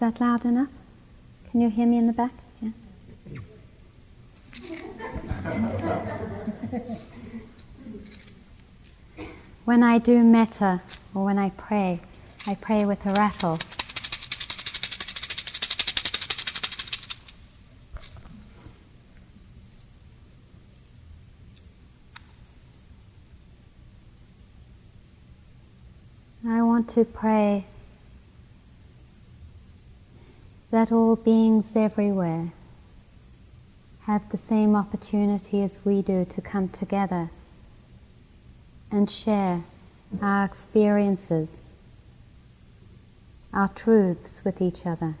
that loud enough? Can you hear me in the back? Yeah. when I do metta or when I pray, I pray with a rattle. I want to pray that all beings everywhere have the same opportunity as we do to come together and share our experiences, our truths with each other.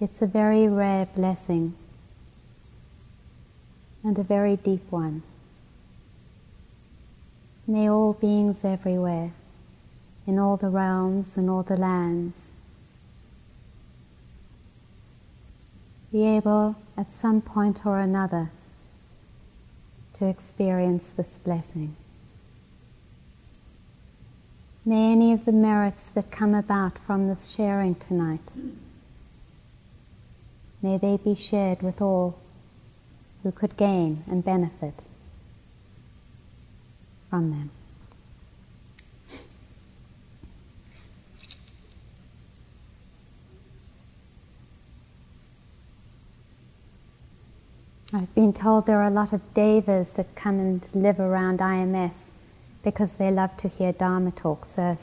It's a very rare blessing and a very deep one. May all beings everywhere, in all the realms and all the lands, be able at some point or another to experience this blessing. May any of the merits that come about from this sharing tonight, may they be shared with all who could gain and benefit from them. I've been told there are a lot of devas that come and live around IMS because they love to hear Dharma talk, so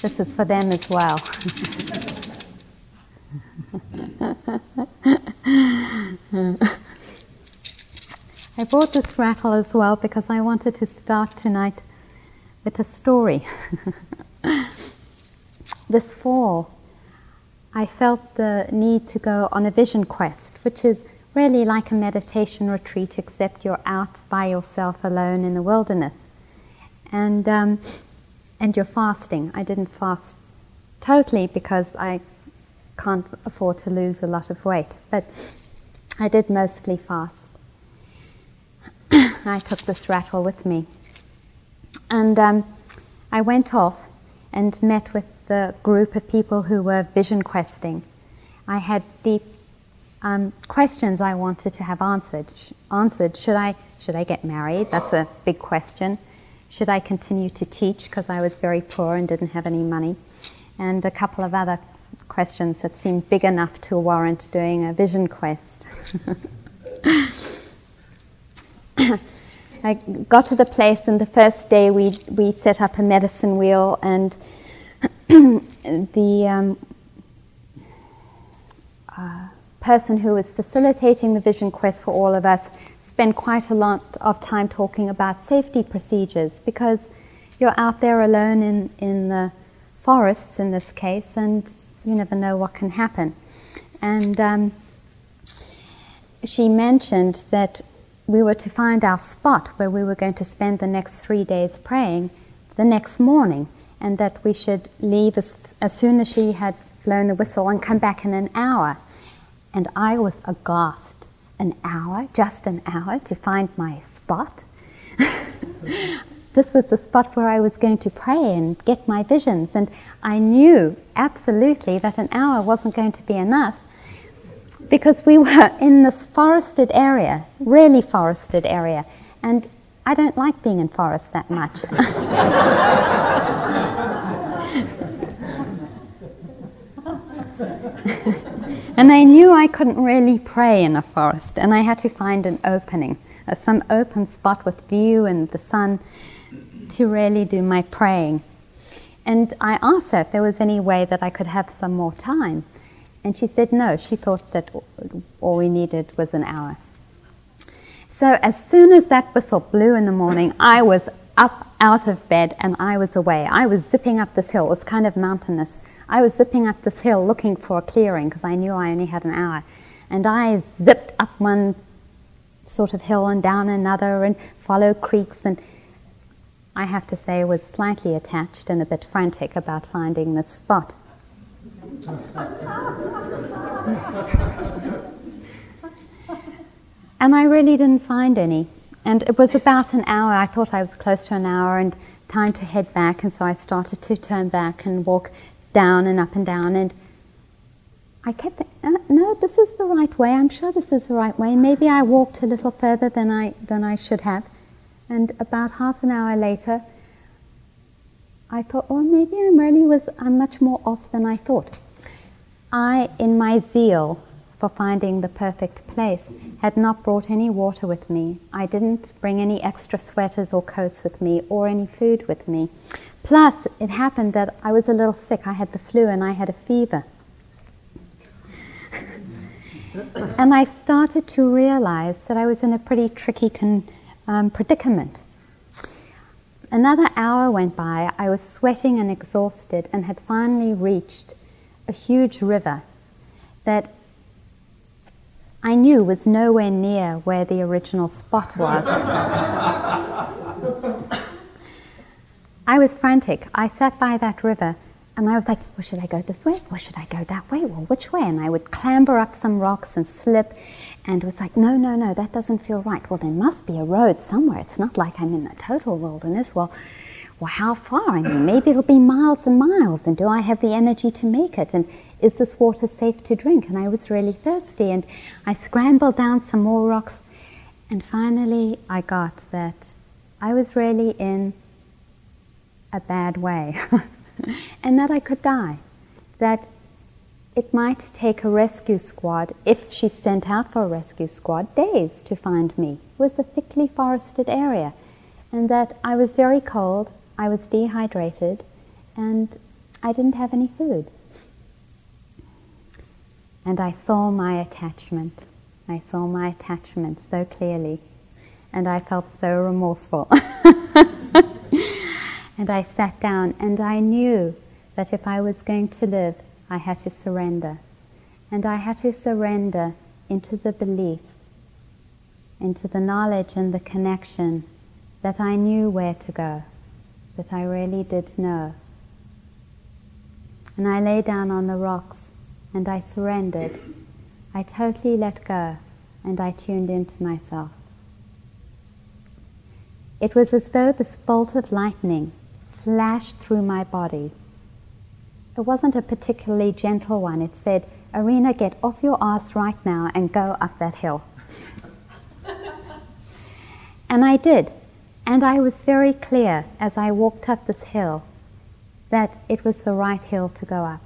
this is for them as well. I brought this rattle as well because I wanted to start tonight with a story. this fall, I felt the need to go on a vision quest, which is really like a meditation retreat, except you're out by yourself alone in the wilderness. And, um, and you're fasting. I didn't fast totally because I can't afford to lose a lot of weight, but I did mostly fast. I took this rattle with me. And um, I went off and met with the group of people who were vision questing. I had deep um, questions I wanted to have answered. Answered. Should I should I get married? That's a big question. Should I continue to teach because I was very poor and didn't have any money? And a couple of other questions that seemed big enough to warrant doing a vision quest. I got to the place, and the first day we we set up a medicine wheel, and the um, uh, person who was facilitating the vision quest for all of us spent quite a lot of time talking about safety procedures because you're out there alone in in the forests in this case, and you never know what can happen. And um, she mentioned that we were to find our spot where we were going to spend the next three days praying the next morning, and that we should leave as, as soon as she had blown the whistle and come back in an hour. And I was aghast. An hour, just an hour, to find my spot? this was the spot where I was going to pray and get my visions, and I knew absolutely that an hour wasn't going to be enough because we were in this forested area, really forested area, and I don't like being in forest that much. and I knew I couldn't really pray in a forest, and I had to find an opening, uh, some open spot with view and the sun to really do my praying. And I asked her if there was any way that I could have some more time. And she said no, she thought that all we needed was an hour. So as soon as that whistle blew in the morning, I was up out of bed and I was away. I was zipping up this hill. It was kind of mountainous. I was zipping up this hill looking for a clearing because I knew I only had an hour. And I zipped up one sort of hill and down another and followed creeks and I have to say was slightly attached and a bit frantic about finding this spot. and I really didn't find any. And it was about an hour. I thought I was close to an hour and time to head back. And so I started to turn back and walk down and up and down. And I kept thinking, uh, no, this is the right way. I'm sure this is the right way. Maybe I walked a little further than I, than I should have. And about half an hour later, I thought, well, maybe I'm really was, I'm much more off than I thought. I, in my zeal for finding the perfect place, had not brought any water with me. I didn't bring any extra sweaters or coats with me or any food with me. Plus, it happened that I was a little sick. I had the flu and I had a fever. and I started to realize that I was in a pretty tricky con- um, predicament. Another hour went by. I was sweating and exhausted and had finally reached a huge river that I knew was nowhere near where the original spot was. I was frantic. I sat by that river and I was like, well, should I go this way? Or should I go that way? Well, which way? And I would clamber up some rocks and slip. And it was like, no, no, no, that doesn't feel right. Well, there must be a road somewhere. It's not like I'm in the total wilderness. Well, well, how far? I mean, maybe it'll be miles and miles. And do I have the energy to make it? And is this water safe to drink? And I was really thirsty. And I scrambled down some more rocks. And finally, I got that I was really in a bad way. and that I could die. That it might take a rescue squad, if she sent out for a rescue squad, days to find me. It was a thickly forested area. And that I was very cold, I was dehydrated, and I didn't have any food. And I saw my attachment. I saw my attachment so clearly. And I felt so remorseful. And I sat down and I knew that if I was going to live, I had to surrender. And I had to surrender into the belief, into the knowledge and the connection that I knew where to go, that I really did know. And I lay down on the rocks and I surrendered. I totally let go and I tuned into myself. It was as though this bolt of lightning flashed through my body. It wasn't a particularly gentle one. It said, Arinna, get off your ass right now and go up that hill. and I did. And I was very clear as I walked up this hill that it was the right hill to go up.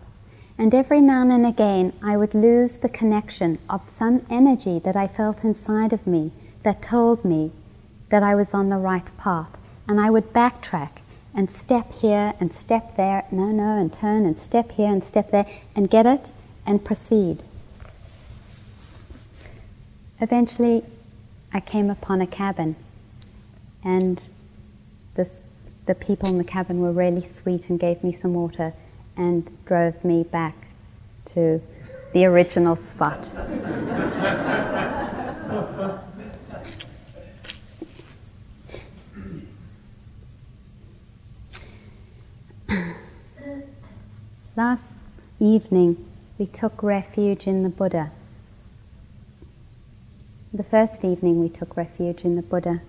And every now and again, I would lose the connection of some energy that I felt inside of me that told me that I was on the right path. And I would backtrack and step here and step there, no, no, and turn and step here and step there, and get it and proceed. Eventually, I came upon a cabin, and this, the people in the cabin were really sweet and gave me some water and drove me back to the original spot. Last evening, we took refuge in the Buddha. The first evening, we took refuge in the Buddha.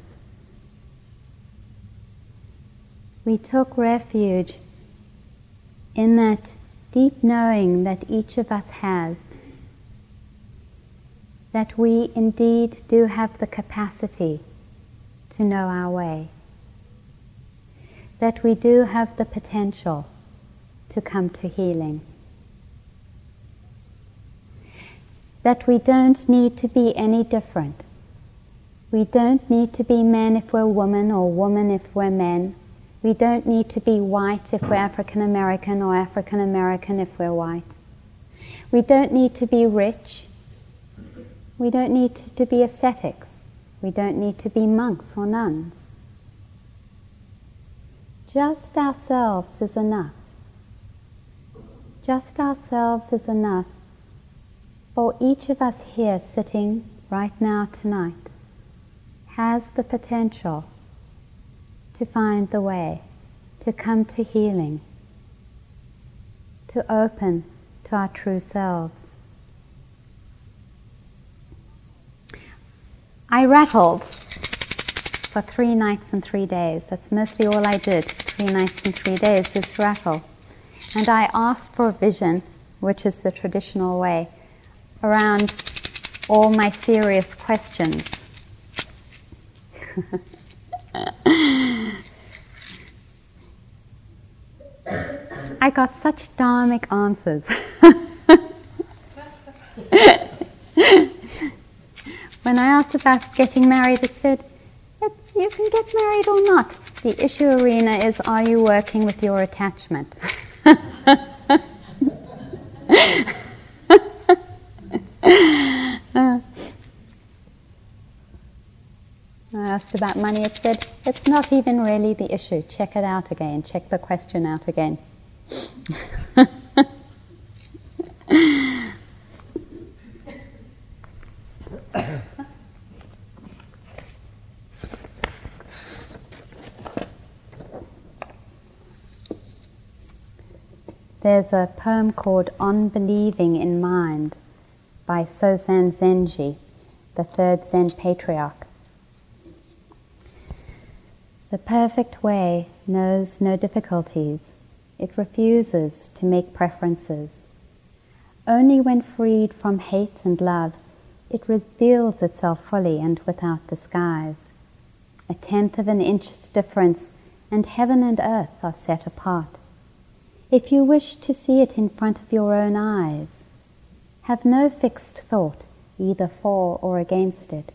We took refuge in that deep knowing that each of us has that we indeed do have the capacity to know our way, that we do have the potential to come to healing. That we don't need to be any different. We don't need to be men if we're women or women if we're men. We don't need to be white if we're African American or African American if we're white. We don't need to be rich. We don't need to be ascetics. We don't need to be monks or nuns. Just ourselves is enough. Just ourselves is enough for each of us here sitting right now tonight has the potential to find the way, to come to healing, to open to our true selves. I rattled for three nights and three days. That's mostly all I did, three nights and three days, is rattle. and I asked for a vision, which is the traditional way, around all my serious questions. I got such dharmic answers. when I asked about getting married, it said, you can get married or not. The issue Arinna is are you working with your attachment? Uh, I asked about money, it said, it's not even really the issue. Check it out again, check the question out again. There's a poem called On Believing in Mind by Sosan Zenji, the third Zen patriarch. The perfect way knows no difficulties. It refuses to make preferences. Only when freed from hate and love, it reveals itself fully and without disguise. A tenth of an inch's difference, and heaven and earth are set apart. If you wish to see it in front of your own eyes, have no fixed thought either for or against it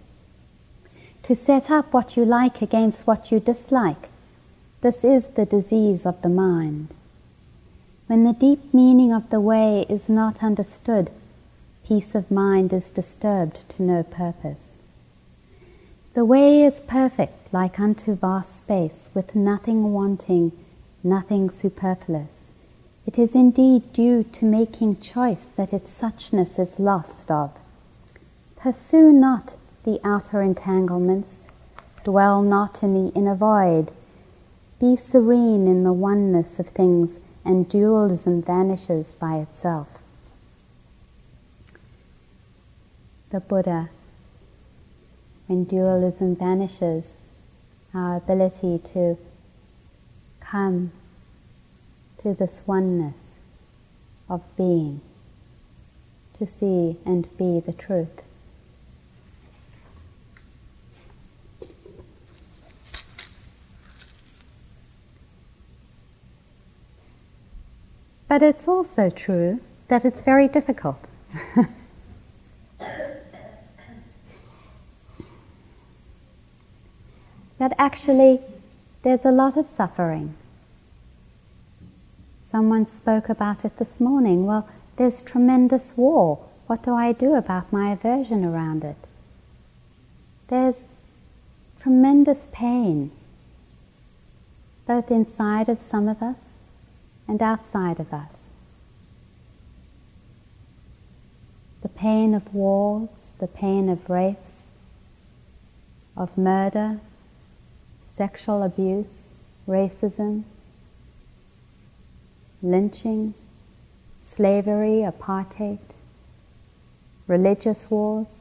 to set up what you like against what you dislike. This is the disease of the mind. When the deep meaning of the way is not understood, peace of mind is disturbed to no purpose. The way is perfect, like unto vast space, with nothing wanting, nothing superfluous. It is indeed due to making choice that its suchness is lost of. Pursue not the outer entanglements, dwell not in the inner void. Be serene in the oneness of things, and dualism vanishes by itself. The Buddha, when dualism vanishes, our ability to come to this oneness of being, to see and be the truth. But it's also true that it's very difficult. that actually there's a lot of suffering. Someone spoke about it this morning. Well, there's tremendous war. What do I do about my aversion around it? There's tremendous pain, both inside of some of us and outside of us. The pain of wars, the pain of rapes, of murder, sexual abuse, racism, lynching, slavery, apartheid, religious wars.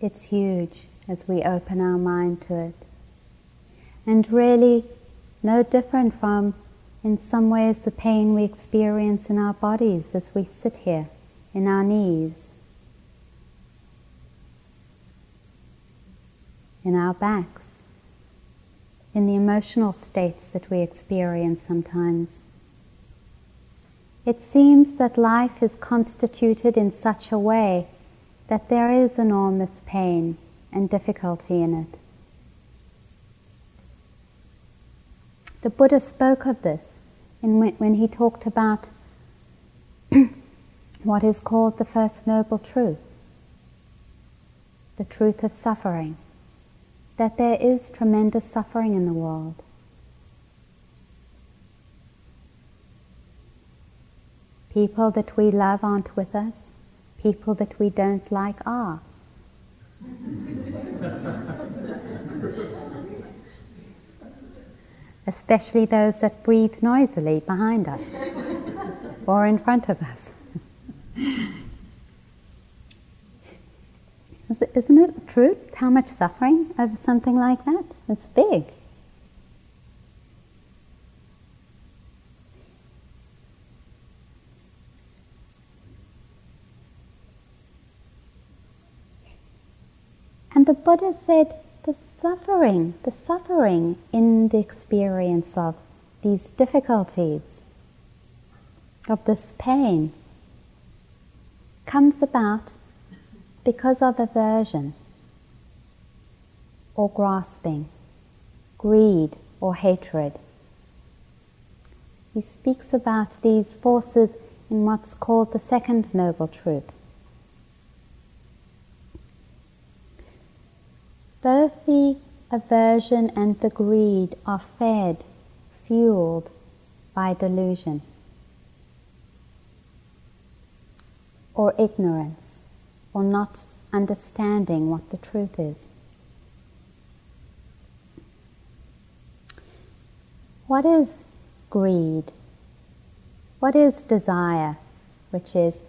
It's huge as we open our mind to it. And really, no different from, in some ways, the pain we experience in our bodies as we sit here, in our knees, in our backs, in the emotional states that we experience sometimes. It seems that life is constituted in such a way that there is enormous pain and difficulty in it. The Buddha spoke of this in when he talked about what is called the First Noble Truth, the truth of suffering, that there is tremendous suffering in the world. People that we love aren't with us, people that we don't like are. Especially those that breathe noisily behind us or in front of us. Isn't it true? how much suffering over something like that? It's big. Buddha said the suffering, the suffering in the experience of these difficulties, of this pain, comes about because of aversion or grasping, greed or hatred. He speaks about these forces in what's called the second noble truth. Both the aversion and the greed are fed, fueled by delusion or ignorance or not understanding what the truth is. What is greed? What is desire, which is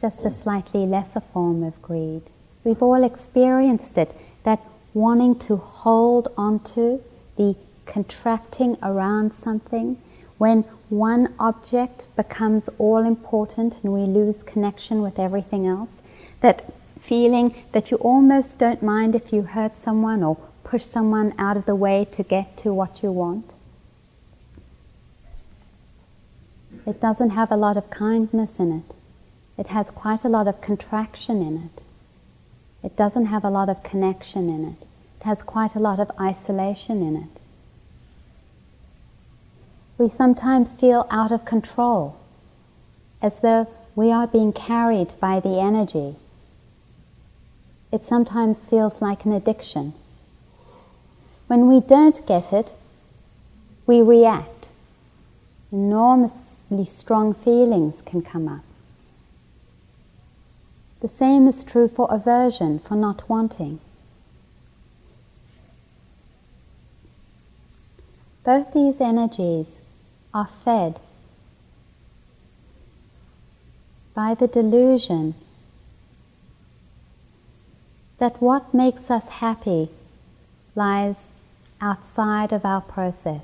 just a slightly lesser form of greed? We've all experienced it that wanting to hold onto the contracting around something when one object becomes all important and we lose connection with everything else that feeling that you almost don't mind if you hurt someone or push someone out of the way to get to what you want It doesn't have a lot of kindness in it. It has quite a lot of contraction in it. It doesn't have a lot of connection in it. It has quite a lot of isolation in it. We sometimes feel out of control, as though we are being carried by the energy. It sometimes feels like an addiction. When we don't get it, we react. Enormously strong feelings can come up. The same is true for aversion, for not wanting. Both these energies are fed by the delusion that what makes us happy lies outside of our process.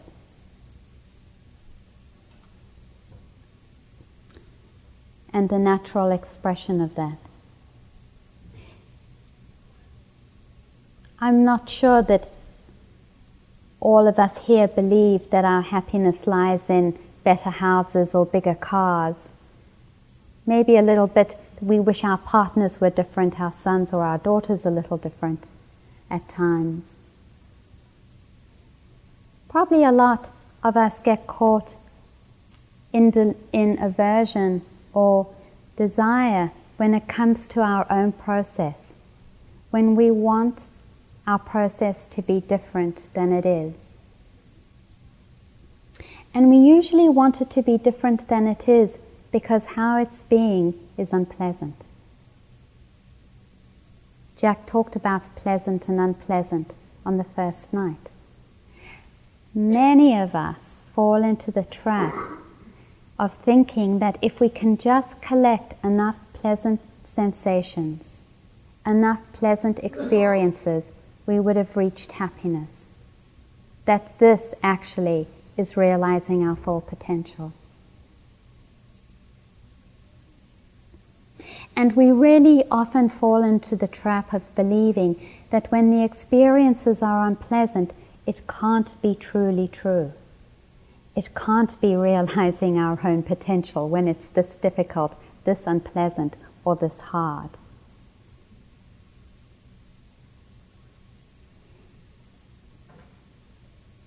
and the natural expression of that. I'm not sure that all of us here believe that our happiness lies in better houses or bigger cars. Maybe a little bit we wish our partners were different, our sons or our daughters a little different at times. Probably a lot of us get caught in, de- in aversion or desire when it comes to our own process, when we want our process to be different than it is. And we usually want it to be different than it is because how it's being is unpleasant. Jack talked about pleasant and unpleasant on the first night. Many of us fall into the trap of thinking that if we can just collect enough pleasant sensations, enough pleasant experiences, we would have reached happiness. That this actually is realizing our full potential. And we really often fall into the trap of believing that when the experiences are unpleasant, it can't be truly true it can't be realizing our own potential when it's this difficult, this unpleasant, or this hard.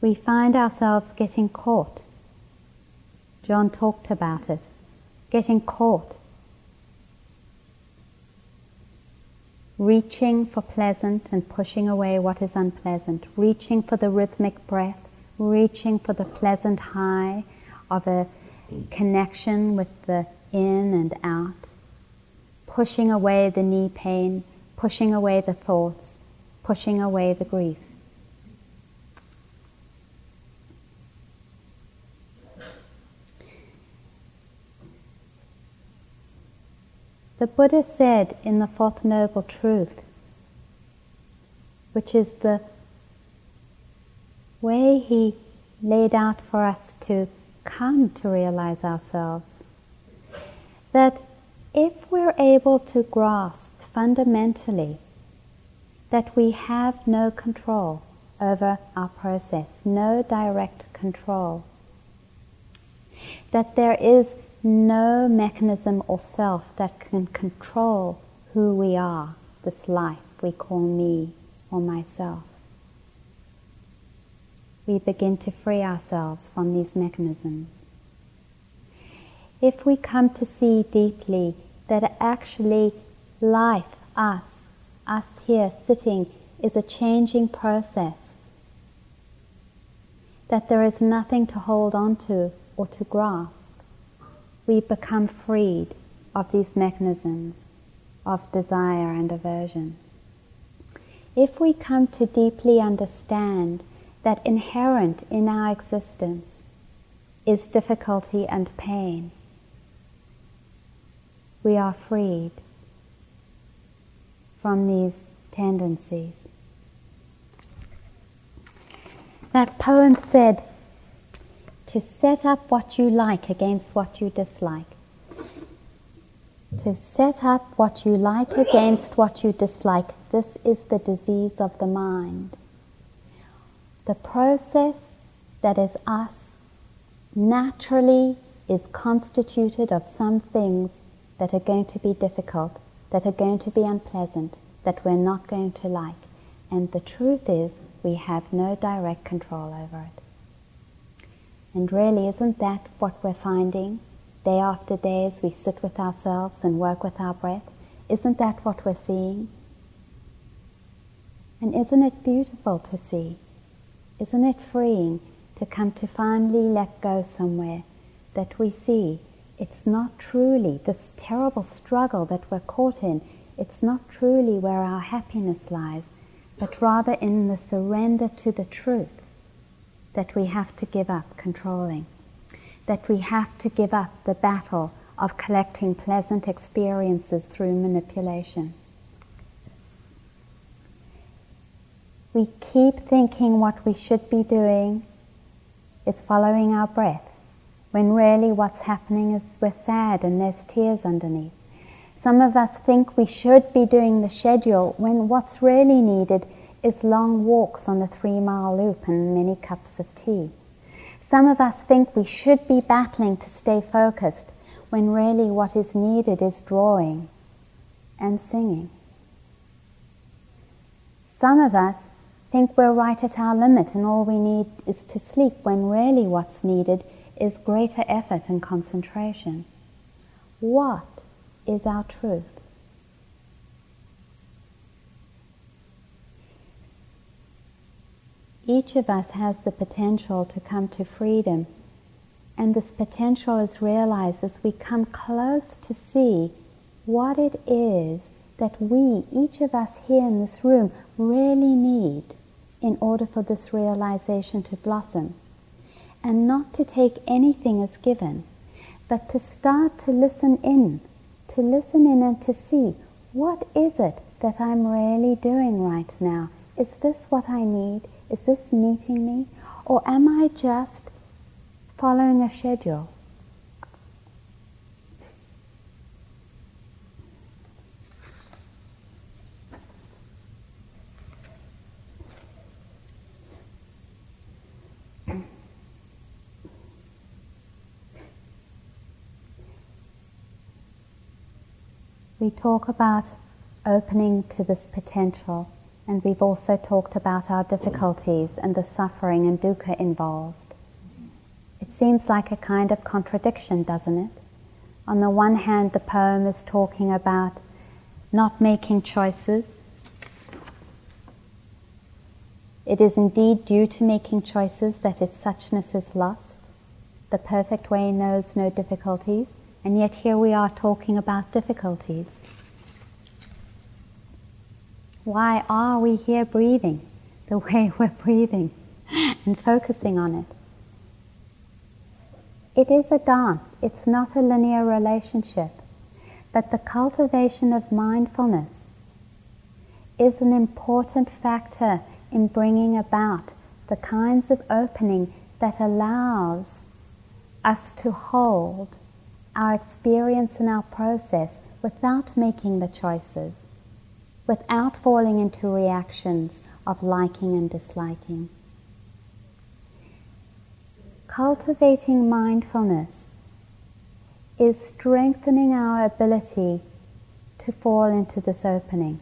We find ourselves getting caught. John talked about it. Getting caught. Reaching for pleasant and pushing away what is unpleasant. Reaching for the rhythmic breath reaching for the pleasant high of a connection with the in and out, pushing away the knee pain, pushing away the thoughts, pushing away the grief. The Buddha said in the Fourth Noble Truth which is the way He laid out for us to come to realize ourselves. That if we're able to grasp fundamentally that we have no control over our process, no direct control, that there is no mechanism or self that can control who we are, this life we call me or myself. We begin to free ourselves from these mechanisms. If we come to see deeply that actually life, us, us here sitting, is a changing process, that there is nothing to hold on to or to grasp, we become freed of these mechanisms of desire and aversion. If we come to deeply understand that inherent in our existence is difficulty and pain, we are freed from these tendencies. That poem said, to set up what you like against what you dislike. To set up what you like against what you dislike. This is the disease of the mind. The process that is us naturally is constituted of some things that are going to be difficult, that are going to be unpleasant, that we're not going to like. And the truth is, we have no direct control over it. And really, isn't that what we're finding day after day as we sit with ourselves and work with our breath? Isn't that what we're seeing? And isn't it beautiful to see? Isn't it freeing to come to finally let go somewhere that we see it's not truly this terrible struggle that we're caught in, it's not truly where our happiness lies, but rather in the surrender to the truth that we have to give up controlling, that we have to give up the battle of collecting pleasant experiences through manipulation. We keep thinking what we should be doing is following our breath, when really what's happening is we're sad and there's tears underneath. Some of us think we should be doing the schedule when what's really needed is long walks on the three mile loop and many cups of tea. Some of us think we should be battling to stay focused when really what is needed is drawing and singing. Some of us think we're right at our limit and all we need is to sleep when really what's needed is greater effort and concentration. What is our truth? Each of us has the potential to come to freedom, and this potential is realized as we come close to see what it is that we, each of us here in this room, really need in order for this realization to blossom. And not to take anything as given, but to start to listen in, to listen in and to see what is it that I'm really doing right now? Is this what I need? Is this meeting me? Or am I just following a schedule? we talk about opening to this potential and we've also talked about our difficulties and the suffering and dukkha involved. It seems like a kind of contradiction, doesn't it? On the one hand, the poem is talking about not making choices. It is indeed due to making choices that its suchness is lost. The perfect way knows no difficulties, and yet here we are talking about difficulties. Why are we here breathing the way we're breathing and focusing on it? It is a dance, it's not a linear relationship, but the cultivation of mindfulness is an important factor in bringing about the kinds of opening that allows us to hold our experience and our process without making the choices, without falling into reactions of liking and disliking. Cultivating mindfulness is strengthening our ability to fall into this opening.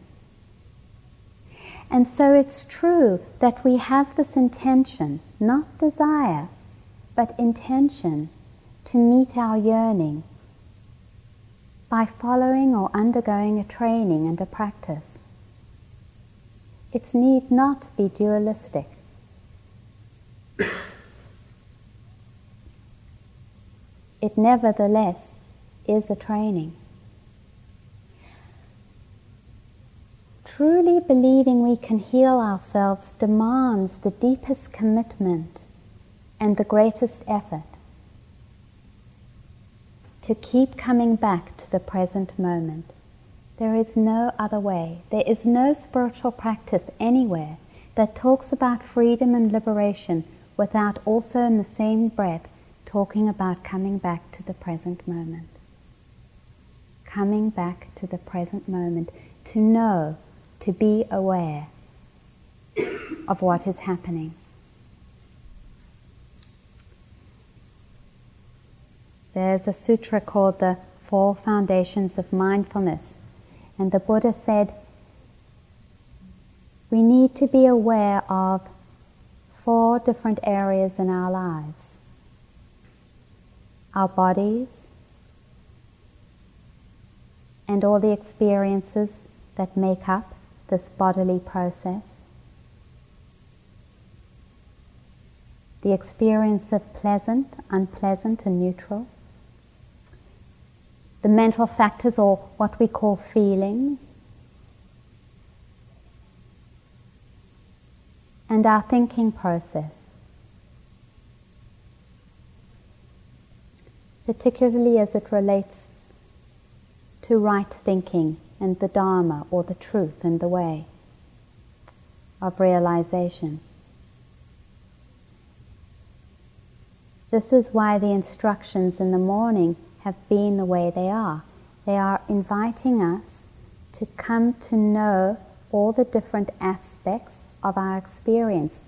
And so it's true that we have this intention, not desire, but intention to meet our yearning by following or undergoing a training and a practice. It need not be dualistic. it nevertheless is a training. Truly believing we can heal ourselves demands the deepest commitment and the greatest effort to keep coming back to the present moment. There is no other way. There is no spiritual practice anywhere that talks about freedom and liberation without also in the same breath talking about coming back to the present moment. Coming back to the present moment, to know, to be aware of what is happening. There's a sutra called the Four Foundations of Mindfulness, and the Buddha said we need to be aware of four different areas in our lives our bodies, and all the experiences that make up this bodily process. The experience of pleasant, unpleasant, and neutral. The mental factors, or what we call feelings. And our thinking process. particularly as it relates to right thinking and the Dharma or the truth and the way of realization. This is why the instructions in the morning have been the way they are. They are inviting us to come to know all the different aspects of our experience,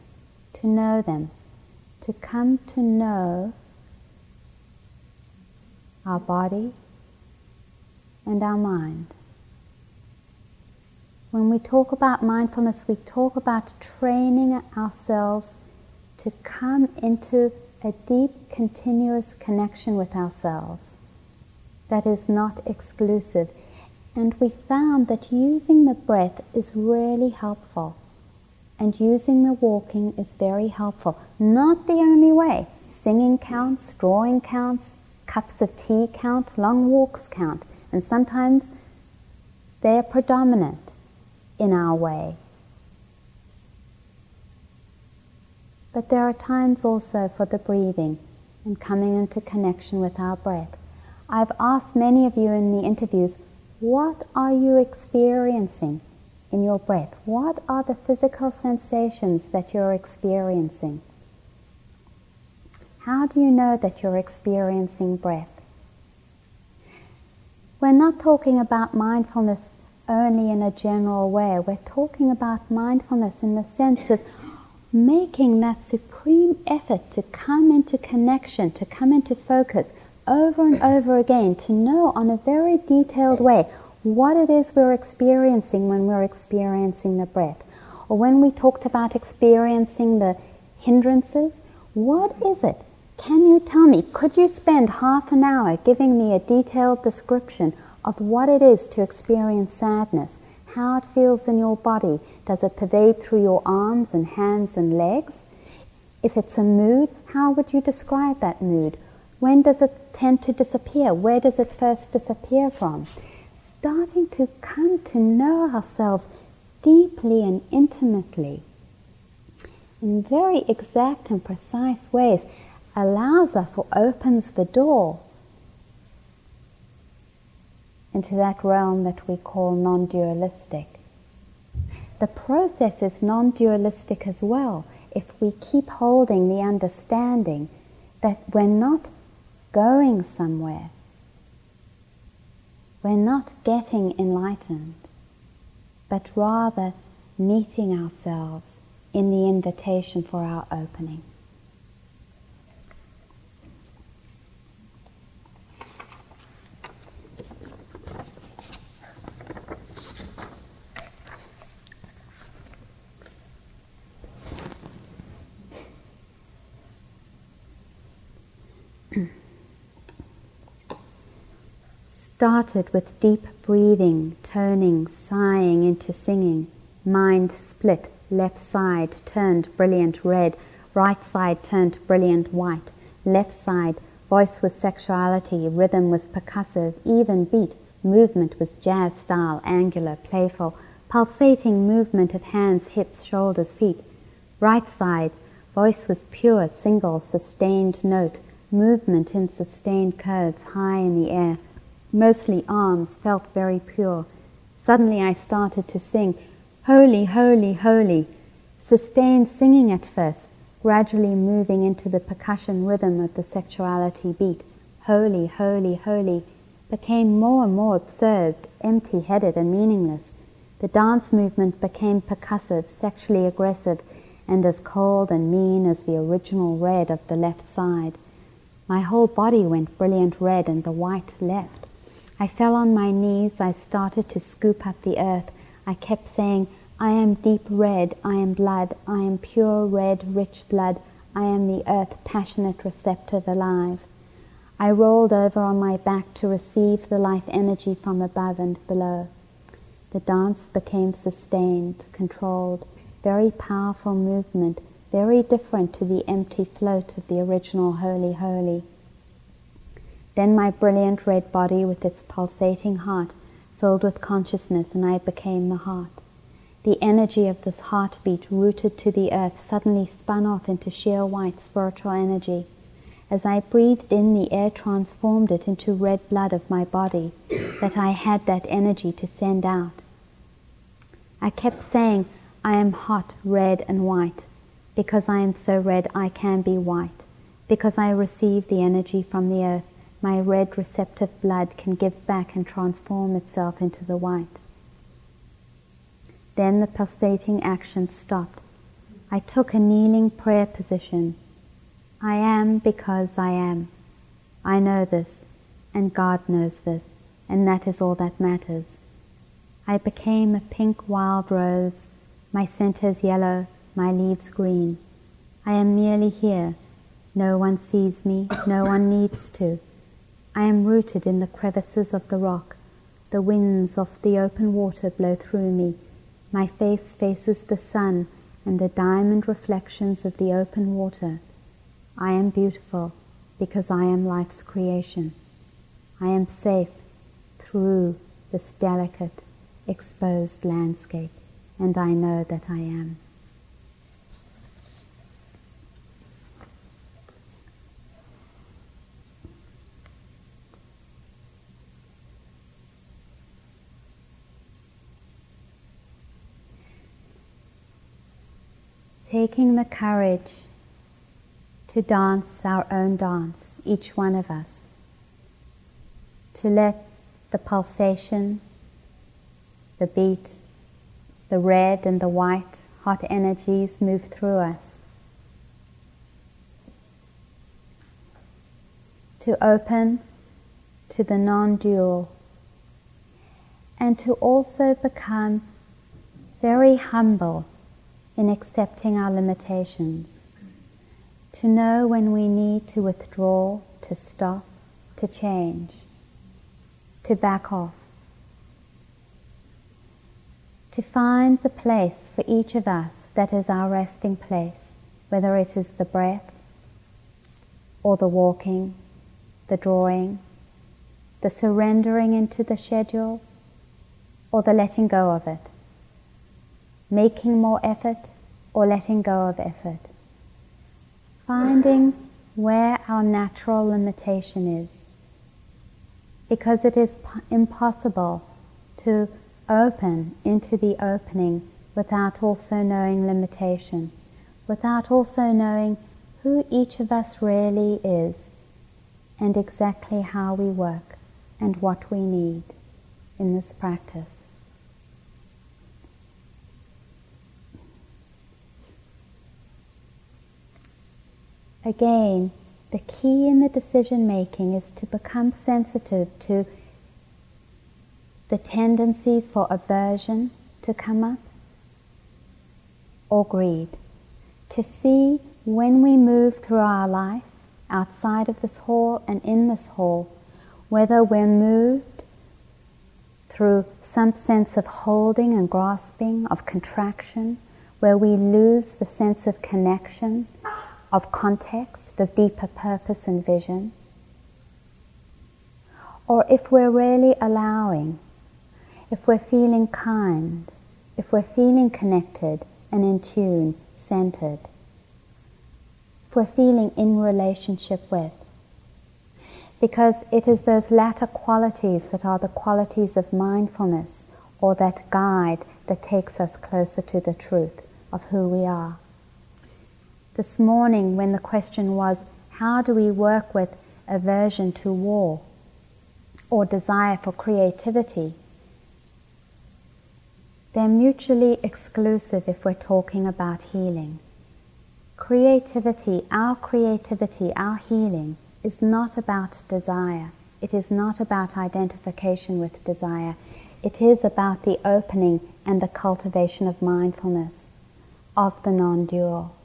to know them, to come to know our body, and our mind. When we talk about mindfulness, we talk about training ourselves to come into a deep, continuous connection with ourselves that is not exclusive. And we found that using the breath is really helpful. And using the walking is very helpful. Not the only way. Singing counts, drawing counts, cups of tea count, long walks count, and sometimes they're predominant in our way. But there are times also for the breathing and coming into connection with our breath. I've asked many of you in the interviews, what are you experiencing in your breath? What are the physical sensations that you're experiencing? How do you know that you're experiencing breath? We're not talking about mindfulness only in a general way. We're talking about mindfulness in the sense of making that supreme effort to come into connection, to come into focus over and over again, to know on a very detailed way what it is we're experiencing when we're experiencing the breath. Or when we talked about experiencing the hindrances, what is it can you tell me, could you spend half an hour giving me a detailed description of what it is to experience sadness? How it feels in your body? Does it pervade through your arms and hands and legs? If it's a mood, how would you describe that mood? When does it tend to disappear? Where does it first disappear from? Starting to come to know ourselves deeply and intimately in very exact and precise ways allows us or opens the door into that realm that we call non dualistic. the process is non dualistic as well. If we keep holding the understanding that we're not going somewhere, we're not getting enlightened, but rather meeting ourselves in the invitation for our opening. Started with deep breathing, toning, sighing into singing. Mind split, left side turned brilliant red, right side turned brilliant white. Left side, voice was sexuality, rhythm was percussive, even beat, movement was jazz style, angular, playful, pulsating movement of hands, hips, shoulders, feet. Right side, voice was pure, single, sustained note, movement in sustained curves high in the air mostly arms, felt very pure. Suddenly I started to sing, Holy, Holy, Holy, sustained singing at first, gradually moving into the percussion rhythm of the sexuality beat. Holy, Holy, Holy became more and more absurd, empty headed, and meaningless. The dance movement became percussive, sexually aggressive, and as cold and mean as the original red of the left side. My whole body went brilliant red, and the white left. I fell on my knees. I started to scoop up the earth. I kept saying, I am deep red. I am blood. I am pure red, rich blood. I am the earth, passionate, receptive, alive. I rolled over on my back to receive the life energy from above and below. The dance became sustained, controlled, very powerful movement, very different to the empty float of the original Holy Holy. Then my brilliant red body with its pulsating heart filled with consciousness, and I became the heart. The energy of this heartbeat, rooted to the earth, suddenly spun off into sheer white spiritual energy. As I breathed in, the air transformed it into red blood of my body, that I had that energy to send out. I kept saying, I am hot, red, and white. Because I am so red, I can be white. Because I receive the energy from the earth, my red receptive blood can give back and transform itself into the white. Then the pulsating action stopped. I took a kneeling prayer position. I am because I am. I know this, and God knows this, and that is all that matters. I became a pink wild rose, my centers yellow, my leaves green. I am merely here. No one sees me, no one needs to. I am rooted in the crevices of the rock. The winds of the open water blow through me. My face faces the sun and the diamond reflections of the open water. I am beautiful because I am life's creation. I am safe through this delicate, exposed landscape, and I know that I am. Taking the courage to dance our own dance, each one of us, to let the pulsation, the beat, the red and the white hot energies move through us. To open to the non dual and to also become very humble in accepting our limitations, to know when we need to withdraw, to stop, to change, to back off, to find the place for each of us that is our resting place, whether it is the breath or the walking, the drawing, the surrendering into the schedule, or the letting go of it making more effort or letting go of effort. Finding where our natural limitation is. Because it is p- impossible to open into the opening without also knowing limitation, without also knowing who each of us really is and exactly how we work and what we need in this practice. Again, the key in the decision making is to become sensitive to the tendencies for aversion to come up or greed. To see when we move through our life, outside of this hall and in this hall, whether we're moved through some sense of holding and grasping, of contraction, where we lose the sense of connection, of context, of deeper purpose and vision, or if we're really allowing, if we're feeling kind, if we're feeling connected and in tune, centered, if we're feeling in relationship with. Because it is those latter qualities that are the qualities of mindfulness or that guide that takes us closer to the truth of who we are. This morning, when the question was, how do we work with aversion to war or desire for creativity? They're mutually exclusive if we're talking about healing. Creativity, our creativity, our healing, is not about desire. It is not about identification with desire. It is about the opening and the cultivation of mindfulness, of the non dual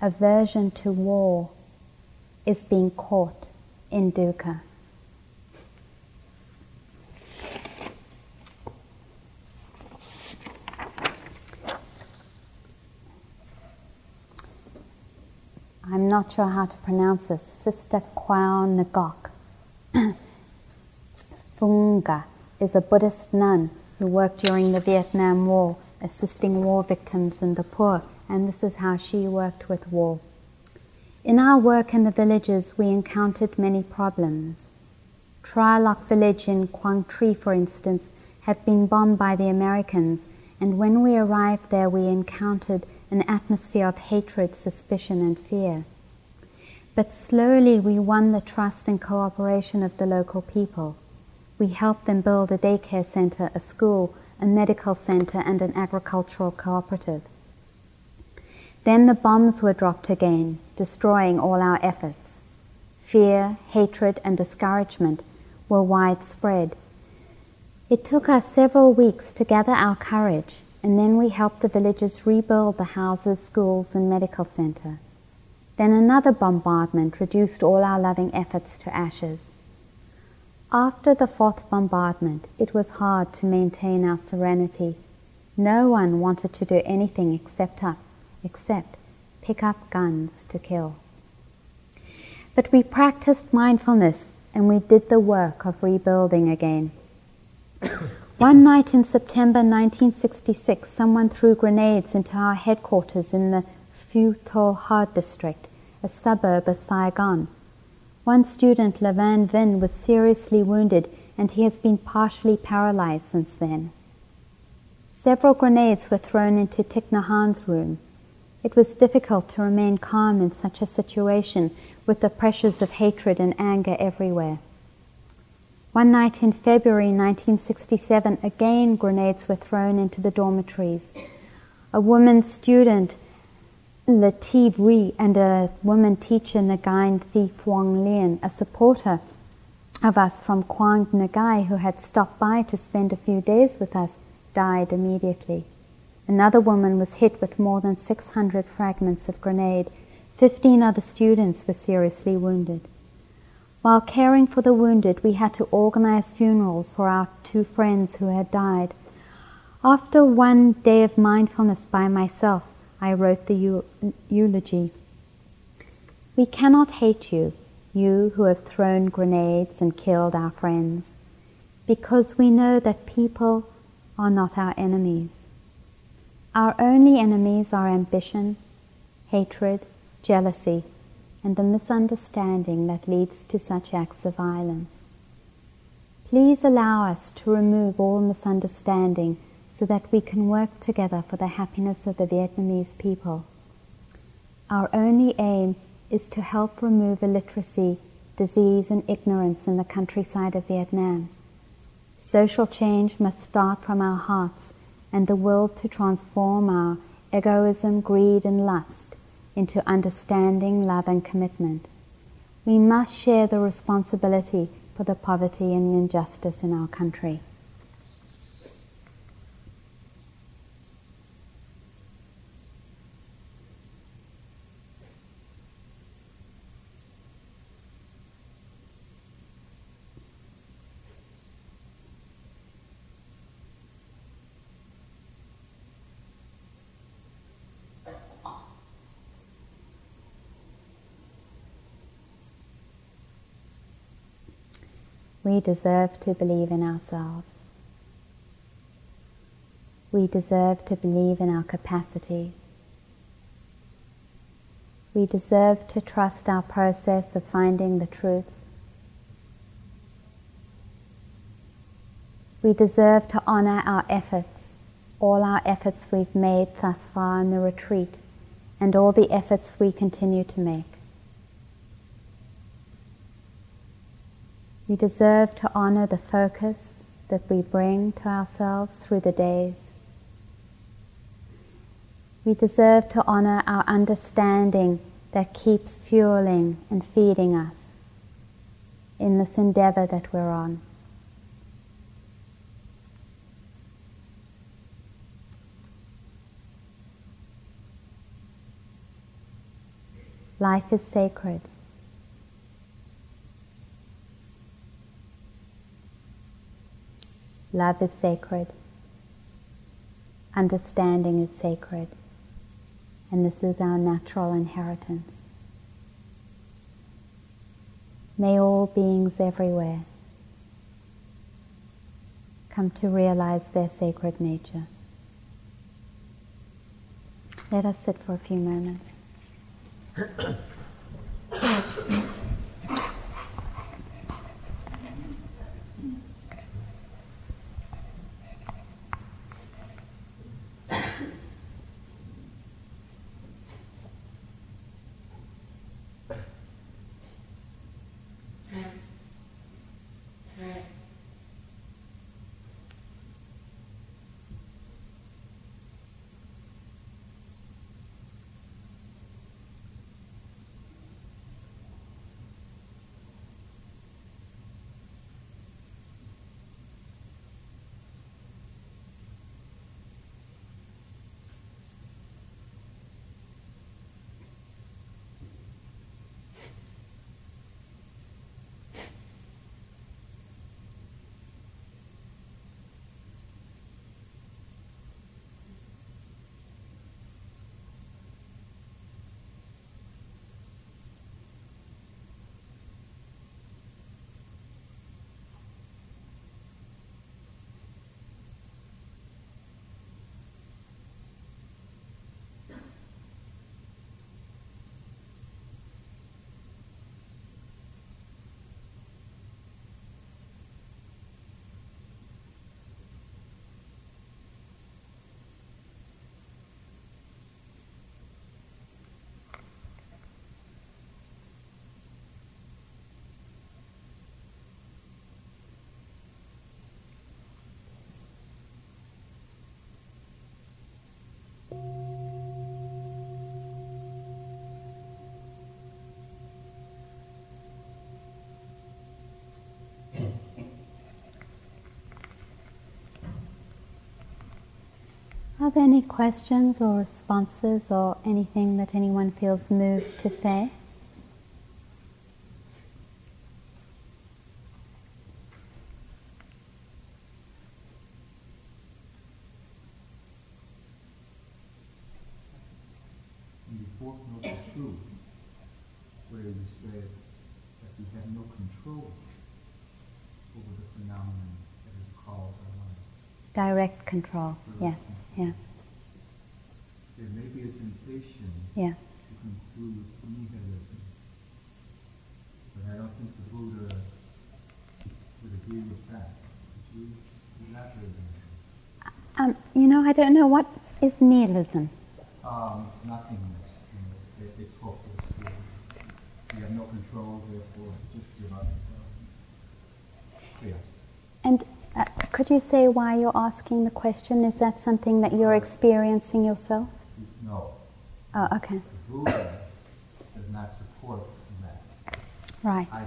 aversion to war is being caught in dukkha. I'm not sure how to pronounce this. Sister Kwao Ngok Funga is a Buddhist nun who worked during the Vietnam War assisting war victims and the poor and this is how she worked with war. In our work in the villages, we encountered many problems. Tra Loc village in Quang Tri, for instance, had been bombed by the Americans, and when we arrived there, we encountered an atmosphere of hatred, suspicion, and fear. But slowly we won the trust and cooperation of the local people. We helped them build a daycare center, a school, a medical center, and an agricultural cooperative. Then the bombs were dropped again, destroying all our efforts. Fear, hatred, and discouragement were widespread. It took us several weeks to gather our courage, and then we helped the villagers rebuild the houses, schools, and medical center. Then another bombardment reduced all our loving efforts to ashes. After the fourth bombardment, it was hard to maintain our serenity. No one wanted to do anything except us except pick up guns to kill. But we practiced mindfulness and we did the work of rebuilding again. One night in September 1966, someone threw grenades into our headquarters in the Phu Tho Ha district, a suburb of Saigon. One student, Le Van Vinh, was seriously wounded and he has been partially paralyzed since then. Several grenades were thrown into Thich Nhat Hanh's room. It was difficult to remain calm in such a situation with the pressures of hatred and anger everywhere. One night in February 1967, again grenades were thrown into the dormitories. A woman student, Latif Wee, and a woman teacher, Nagain Thi Phuong Lien, a supporter of us from Quang Nagai, who had stopped by to spend a few days with us, died immediately. Another woman was hit with more than 600 fragments of grenade. Fifteen other students were seriously wounded. While caring for the wounded, we had to organize funerals for our two friends who had died. After one day of mindfulness by myself, I wrote the eulogy. We cannot hate you, you who have thrown grenades and killed our friends, because we know that people are not our enemies. Our only enemies are ambition, hatred, jealousy, and the misunderstanding that leads to such acts of violence. Please allow us to remove all misunderstanding so that we can work together for the happiness of the Vietnamese people. Our only aim is to help remove illiteracy, disease, and ignorance in the countryside of Vietnam. Social change must start from our hearts and the will to transform our egoism, greed, and lust into understanding, love, and commitment. We must share the responsibility for the poverty and injustice in our country. We deserve to believe in ourselves. We deserve to believe in our capacity. We deserve to trust our process of finding the truth. We deserve to honor our efforts, all our efforts we've made thus far in the retreat, and all the efforts we continue to make. We deserve to honor the focus that we bring to ourselves through the days. We deserve to honor our understanding that keeps fueling and feeding us in this endeavor that we're on. Life is sacred. Love is sacred. Understanding is sacred. And this is our natural inheritance. May all beings everywhere come to realize their sacred nature. Let us sit for a few moments. Are there any questions or responses or anything that anyone feels moved to say? in the fourth noble truth, where you said that we have no control over the phenomenon that is called our life. Direct control. Yeah, yeah, There may be a temptation yeah. to conclude nihilism, but I don't think the Buddha would agree with that. Would you elaborate on that? Um, you know, I don't know what is nihilism. Um, nothingness. You know, it, it's hopeless. You, you have no control, therefore just give up. Yes. And could you say why you're asking the question? Is that something that you're experiencing yourself? No. Oh, okay. The Buddha does not support that. Right, I do.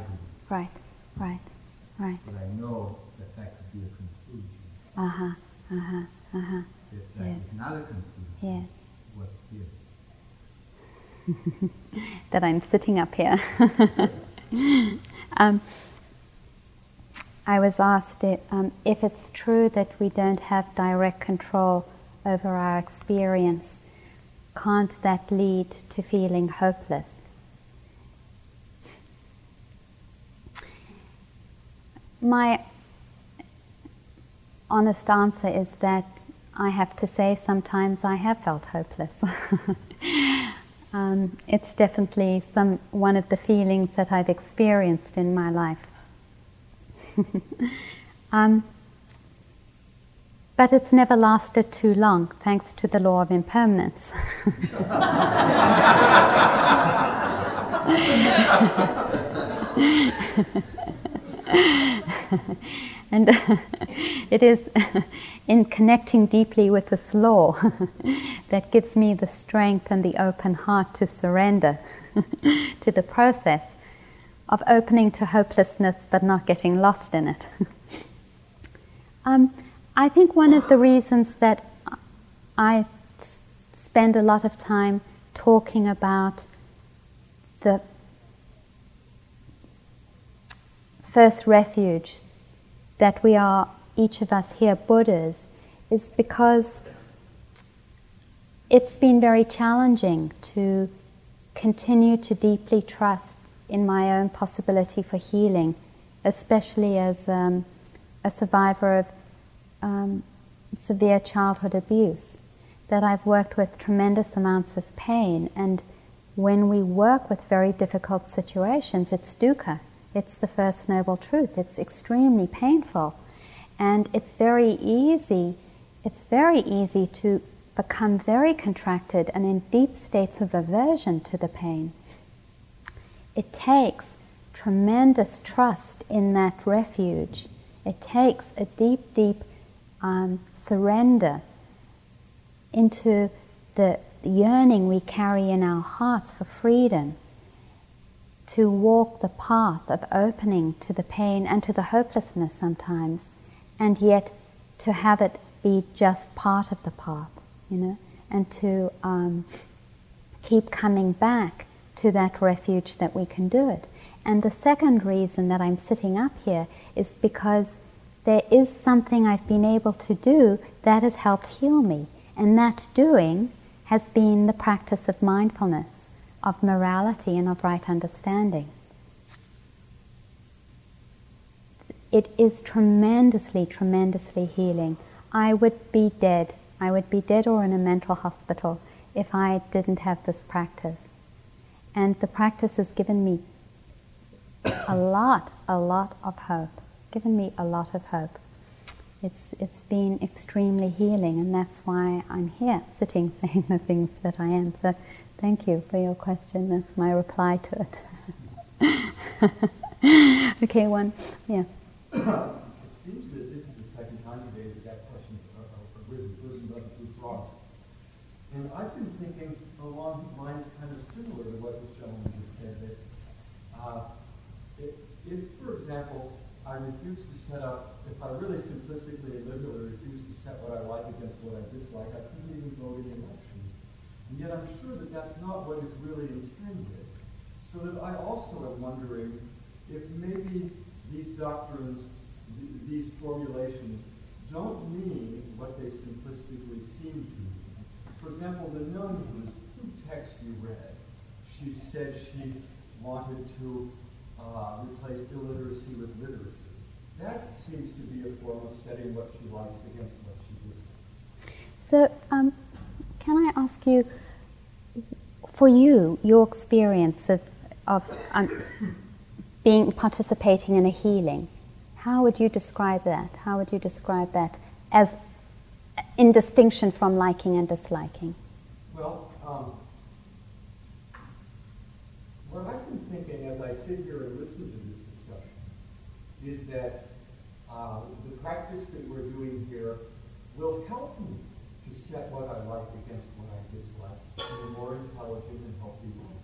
right, right, right. But I know that that could be a conclusion. Uh huh, uh huh, uh huh. If that Yes. is not a conclusion, Yes. what is? that I'm sitting up here. um, I was asked it, um, if it's true that we don't have direct control over our experience, can't that lead to feeling hopeless? My honest answer is that I have to say sometimes I have felt hopeless. um, it's definitely some one of the feelings that I've experienced in my life. um, but it's never lasted too long, thanks to the law of impermanence. and it is in connecting deeply with this law that gives me the strength and the open heart to surrender to the process of opening to hopelessness but not getting lost in it. um, I think one of the reasons that I s- spend a lot of time talking about the first refuge that we are, each of us here, Buddhas, is because it's been very challenging to continue to deeply trust in my own possibility for healing, especially as um, a survivor of um, severe childhood abuse. That I've worked with tremendous amounts of pain, and when we work with very difficult situations, it's dukkha. It's the first noble truth. It's extremely painful. And it's very easy, it's very easy to become very contracted and in deep states of aversion to the pain. It takes tremendous trust in that refuge. It takes a deep, deep um, surrender into the yearning we carry in our hearts for freedom to walk the path of opening to the pain and to the hopelessness sometimes, and yet to have it be just part of the path, you know, and to um, keep coming back to that refuge that we can do it. And the second reason that I'm sitting up here is because there is something I've been able to do that has helped heal me, and that doing has been the practice of mindfulness of morality and of right understanding. It is tremendously, tremendously healing. I would be dead. I would be dead or in a mental hospital if I didn't have this practice. And the practice has given me a lot, a lot of hope. Given me a lot of hope. It's, it's been extremely healing, and that's why I'm here sitting saying the things that I am. So Thank you for your question. That's my reply to it. okay, one. Yeah. it seems that this is the second time today that that question has arisen, risen up through frogs. And I've been thinking along lines kind of similar to what this gentleman just said, that uh, if, if, for example, I refuse to set up, if I really simplistically and literally refuse to set what I like against what I dislike, I couldn't even vote in elections. And yet I'm sure that that's not what is really intended. So that I also am wondering if maybe these doctrines, th- these formulations, don't mean what they simplistically seem to mean. For example, the whose text you read, she said she wanted to uh, replace illiteracy with literacy. That seems to be a form of setting what she likes against what she dislikes. So, um, can I ask you, for you, your experience of, of um, being participating in a healing, how would you describe that? How would you describe that as in distinction from liking and disliking? Well, um, what I've been thinking as I sit here and listen to this discussion is that uh, the practice that we're doing here will help me to set what I like against what I dislike in a more intelligent and healthy way.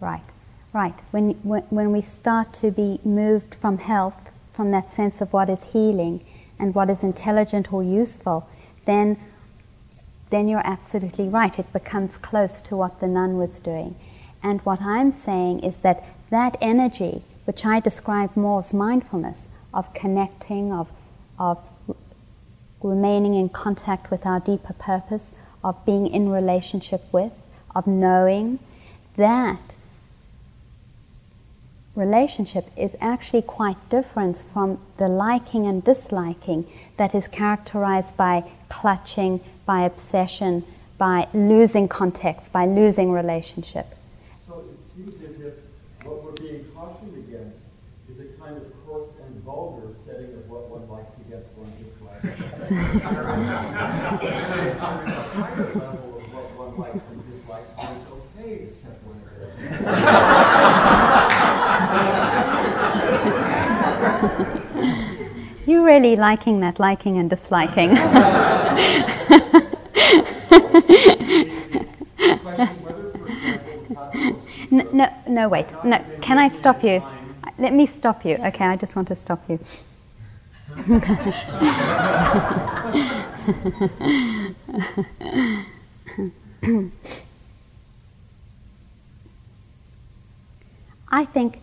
Right, right. When, when, when we start to be moved from health, from that sense of what is healing and what is intelligent or useful, then, then you're absolutely right. It becomes close to what the nun was doing. And what I'm saying is that that energy, which I describe more as mindfulness, of connecting, of, of remaining in contact with our deeper purpose, of being in relationship with, of knowing, that relationship is actually quite different from the liking and disliking that is characterized by clutching, by obsession, by losing context, by losing relationship. So it seems as if what we're being cautioned against is a kind of coarse and vulgar setting of what one likes against one dislikes. a higher level of what one likes and dislikes when it's okay to set one against. You're really liking that liking and disliking. no, no, wait. No, can I stop you? Let me stop you. Okay, I just want to stop you. I think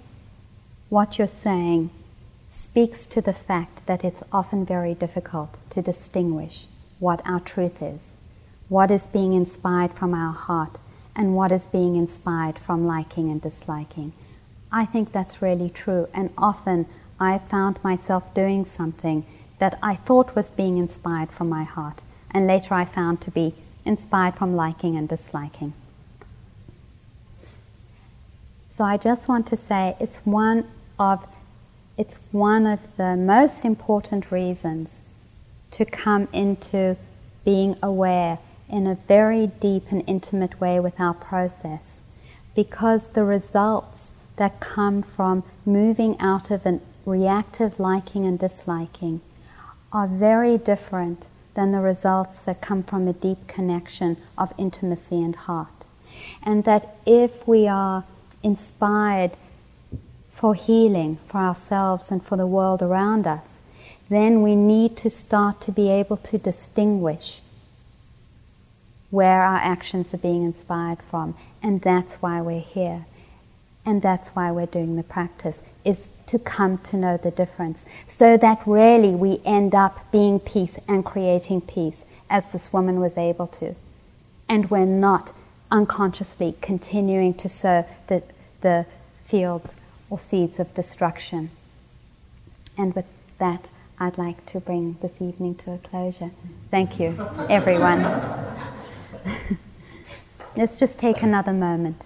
what you're saying speaks to the fact that it's often very difficult to distinguish what our truth is, what is being inspired from our heart, and what is being inspired from liking and disliking. I think that's really true, and often I found myself doing something that I thought was being inspired from my heart, and later I found to be inspired from liking and disliking. So I just want to say it's one of it's one of the most important reasons to come into being aware in a very deep and intimate way with our process because the results that come from moving out of a reactive liking and disliking are very different than the results that come from a deep connection of intimacy and heart. And that if we are inspired for healing for ourselves and for the world around us, then we need to start to be able to distinguish where our actions are being inspired from. And that's why we're here. And that's why we're doing the practice, is to come to know the difference. So that really we end up being peace and creating peace, as this woman was able to. And we're not unconsciously continuing to sow the, the fields or seeds of destruction. And with that, I'd like to bring this evening to a closure. Thank you, everyone. Let's just take another moment.